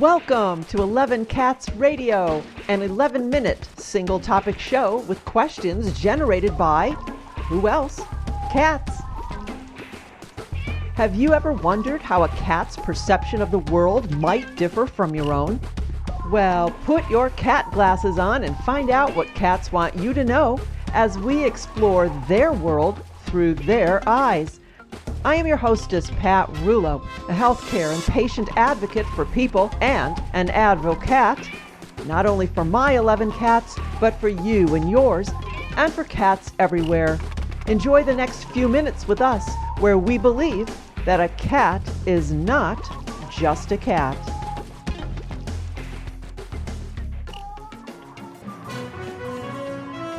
Welcome to 11 Cats Radio, an 11 minute single topic show with questions generated by who else? Cats. Have you ever wondered how a cat's perception of the world might differ from your own? Well, put your cat glasses on and find out what cats want you to know as we explore their world through their eyes. I am your hostess, Pat Rulo, a healthcare and patient advocate for people and an advocate, not only for my 11 cats, but for you and yours, and for cats everywhere. Enjoy the next few minutes with us, where we believe that a cat is not just a cat.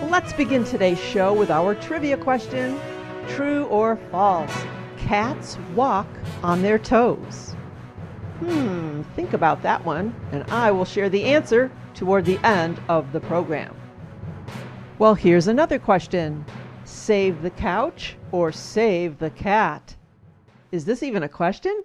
Let's begin today's show with our trivia question True or false? Cats walk on their toes. Hmm, think about that one, and I will share the answer toward the end of the program. Well, here's another question Save the couch or save the cat? Is this even a question?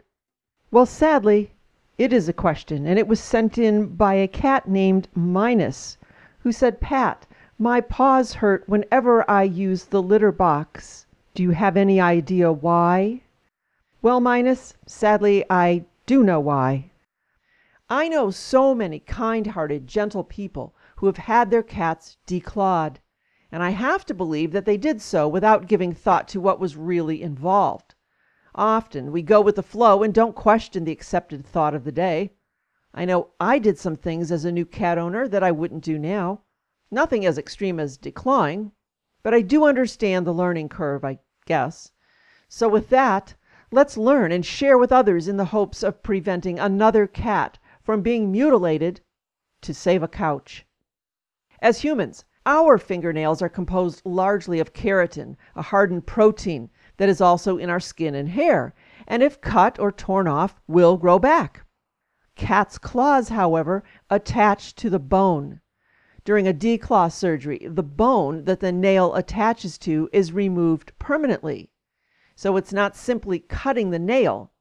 Well, sadly, it is a question, and it was sent in by a cat named Minus, who said, Pat, my paws hurt whenever I use the litter box. Do you have any idea why? Well, Minus, sadly I do know why. I know so many kind hearted, gentle people who have had their cats declawed, and I have to believe that they did so without giving thought to what was really involved. Often we go with the flow and don't question the accepted thought of the day. I know I did some things as a new cat owner that I wouldn't do now. Nothing as extreme as declawing, but I do understand the learning curve, I guess. So with that, let's learn and share with others in the hopes of preventing another cat from being mutilated to save a couch. As humans, our fingernails are composed largely of keratin, a hardened protein that is also in our skin and hair, and if cut or torn off, will grow back. Cats' claws, however, attach to the bone. During a declaw surgery, the bone that the nail attaches to is removed permanently. So it's not simply cutting the nail.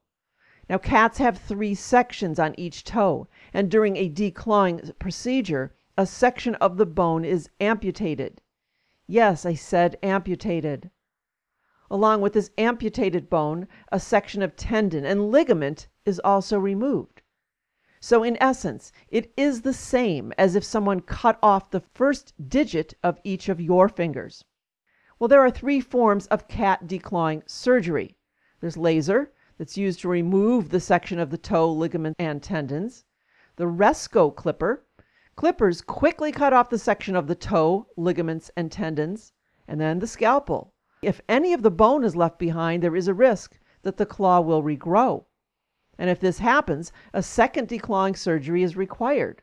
Now, cats have three sections on each toe, and during a declawing procedure, a section of the bone is amputated. Yes, I said amputated. Along with this amputated bone, a section of tendon and ligament is also removed. So, in essence, it is the same as if someone cut off the first digit of each of your fingers. Well, there are three forms of cat declawing surgery there's laser, that's used to remove the section of the toe ligament and tendons, the Resco clipper. Clippers quickly cut off the section of the toe, ligaments, and tendons, and then the scalpel. If any of the bone is left behind, there is a risk that the claw will regrow and if this happens, a second declawing surgery is required.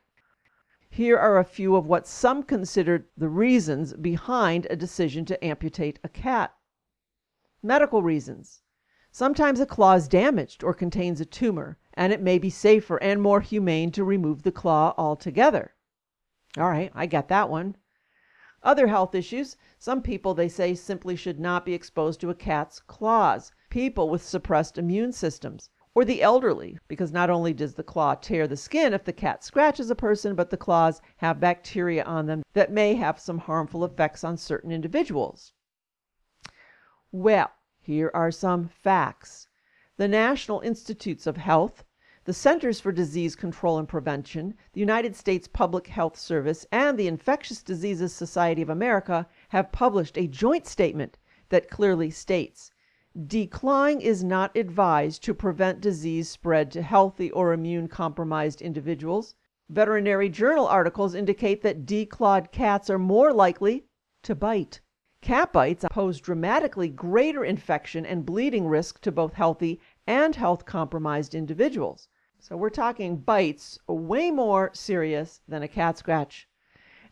Here are a few of what some consider the reasons behind a decision to amputate a cat. Medical reasons. Sometimes a claw is damaged or contains a tumor, and it may be safer and more humane to remove the claw altogether. All right, I get that one. Other health issues. Some people, they say, simply should not be exposed to a cat's claws. People with suppressed immune systems or the elderly, because not only does the claw tear the skin if the cat scratches a person, but the claws have bacteria on them that may have some harmful effects on certain individuals. Well, here are some facts. The National Institutes of Health, the Centers for Disease Control and Prevention, the United States Public Health Service, and the Infectious Diseases Society of America have published a joint statement that clearly states Declawing is not advised to prevent disease spread to healthy or immune compromised individuals. Veterinary journal articles indicate that declawed cats are more likely to bite. Cat bites pose dramatically greater infection and bleeding risk to both healthy and health compromised individuals. So we're talking bites way more serious than a cat scratch.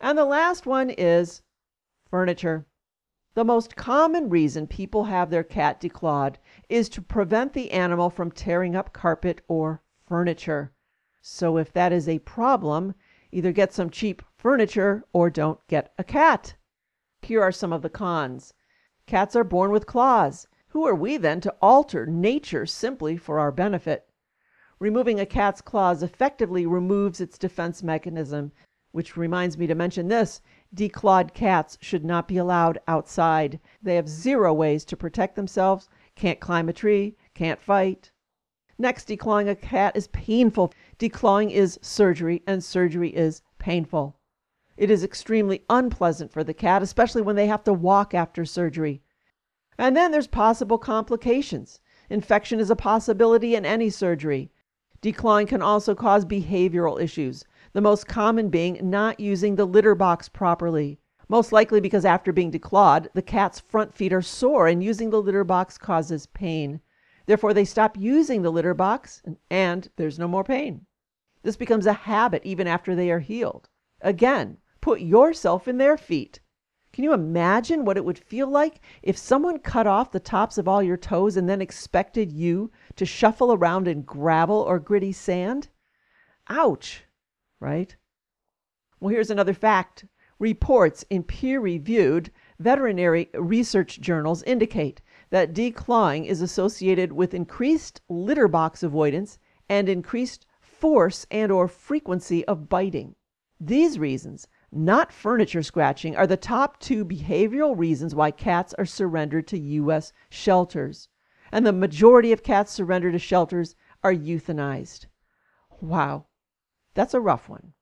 And the last one is furniture. The most common reason people have their cat declawed is to prevent the animal from tearing up carpet or furniture. So if that is a problem, either get some cheap furniture or don't get a cat. Here are some of the cons. Cats are born with claws. Who are we then to alter nature simply for our benefit? Removing a cat's claws effectively removes its defense mechanism, which reminds me to mention this declawed cats should not be allowed outside. They have zero ways to protect themselves, can't climb a tree, can't fight. Next, declawing a cat is painful. Declawing is surgery, and surgery is painful. It is extremely unpleasant for the cat, especially when they have to walk after surgery. And then there's possible complications. Infection is a possibility in any surgery. Declawing can also cause behavioral issues, the most common being not using the litter box properly. Most likely because after being declawed, the cat's front feet are sore and using the litter box causes pain. Therefore, they stop using the litter box and, and there's no more pain. This becomes a habit even after they are healed. Again, put yourself in their feet. Can you imagine what it would feel like if someone cut off the tops of all your toes and then expected you to shuffle around in gravel or gritty sand? Ouch, right? Well, here's another fact. Reports in peer reviewed veterinary research journals indicate that declawing is associated with increased litter box avoidance and increased force and or frequency of biting. These reasons not furniture scratching, are the top two behavioral reasons why cats are surrendered to U.S. shelters. And the majority of cats surrendered to shelters are euthanized. Wow, that's a rough one.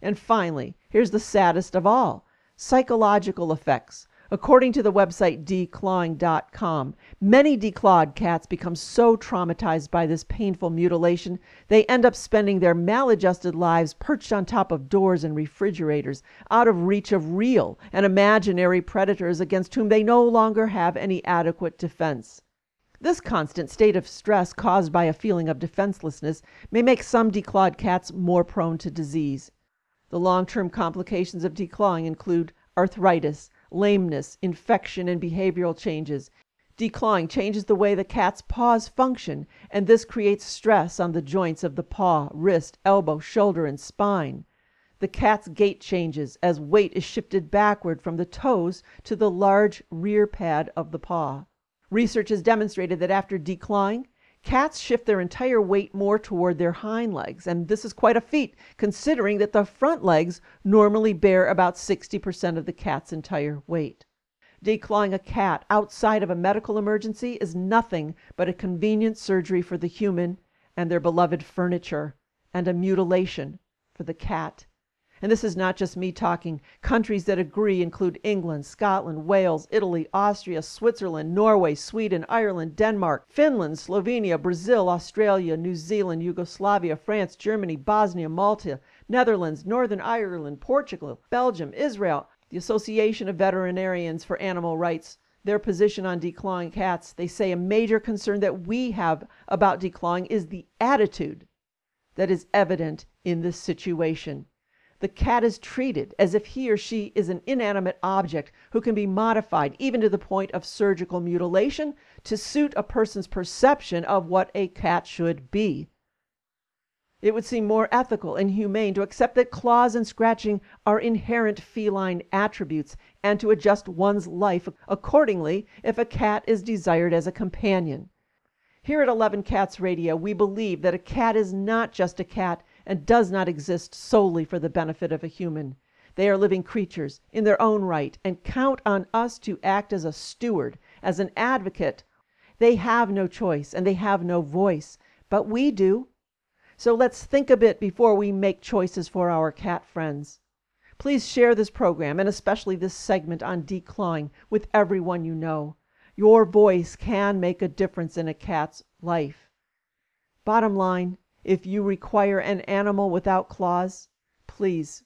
And finally, here's the saddest of all psychological effects. According to the website declawing.com, many declawed cats become so traumatized by this painful mutilation, they end up spending their maladjusted lives perched on top of doors and refrigerators, out of reach of real and imaginary predators against whom they no longer have any adequate defense. This constant state of stress caused by a feeling of defenselessness may make some declawed cats more prone to disease. The long term complications of declawing include arthritis, lameness, infection, and behavioral changes. Declawing changes the way the cat's paws function, and this creates stress on the joints of the paw, wrist, elbow, shoulder, and spine. The cat's gait changes as weight is shifted backward from the toes to the large rear pad of the paw. Research has demonstrated that after declawing, Cats shift their entire weight more toward their hind legs, and this is quite a feat considering that the front legs normally bear about 60% of the cat's entire weight. Declawing a cat outside of a medical emergency is nothing but a convenient surgery for the human and their beloved furniture, and a mutilation for the cat. And this is not just me talking. Countries that agree include England, Scotland, Wales, Italy, Austria, Switzerland, Norway, Sweden, Ireland, Denmark, Finland, Slovenia, Brazil, Australia, New Zealand, Yugoslavia, France, Germany, Bosnia, Malta, Netherlands, Northern Ireland, Portugal, Belgium, Israel, the Association of Veterinarians for Animal Rights. Their position on declawing cats, they say a major concern that we have about declawing is the attitude that is evident in this situation. The cat is treated as if he or she is an inanimate object who can be modified even to the point of surgical mutilation to suit a person's perception of what a cat should be. It would seem more ethical and humane to accept that claws and scratching are inherent feline attributes and to adjust one's life accordingly if a cat is desired as a companion. Here at 11 Cats Radio, we believe that a cat is not just a cat and does not exist solely for the benefit of a human. They are living creatures in their own right and count on us to act as a steward, as an advocate. They have no choice and they have no voice, but we do. So let's think a bit before we make choices for our cat friends. Please share this program and especially this segment on declawing with everyone you know. Your voice can make a difference in a cat's life. Bottom line, if you require an animal without claws, please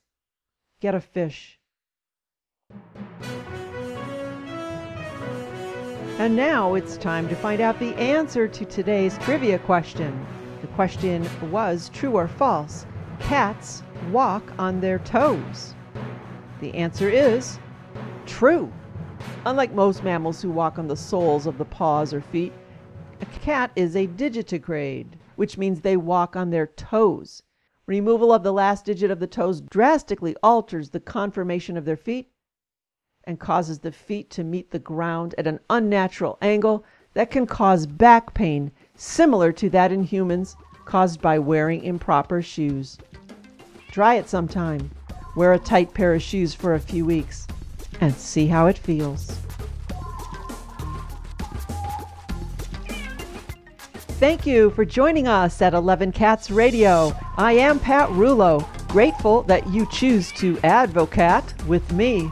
get a fish. And now it's time to find out the answer to today's trivia question. The question was true or false? Cats walk on their toes. The answer is true. Unlike most mammals who walk on the soles of the paws or feet, a cat is a digitigrade which means they walk on their toes. Removal of the last digit of the toes drastically alters the conformation of their feet and causes the feet to meet the ground at an unnatural angle that can cause back pain similar to that in humans caused by wearing improper shoes. Try it sometime. Wear a tight pair of shoes for a few weeks and see how it feels. Thank you for joining us at 11 Cats Radio. I am Pat Rulo, grateful that you choose to advocate with me.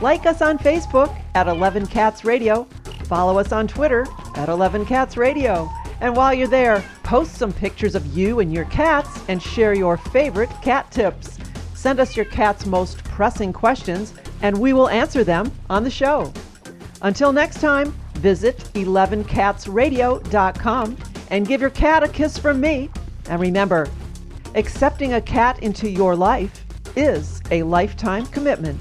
Like us on Facebook at 11 Cats Radio. Follow us on Twitter at 11 Cats Radio. And while you're there, post some pictures of you and your cats and share your favorite cat tips. Send us your cat's most pressing questions and we will answer them on the show. Until next time, visit 11catsradio.com and give your cat a kiss from me. And remember, accepting a cat into your life is a lifetime commitment.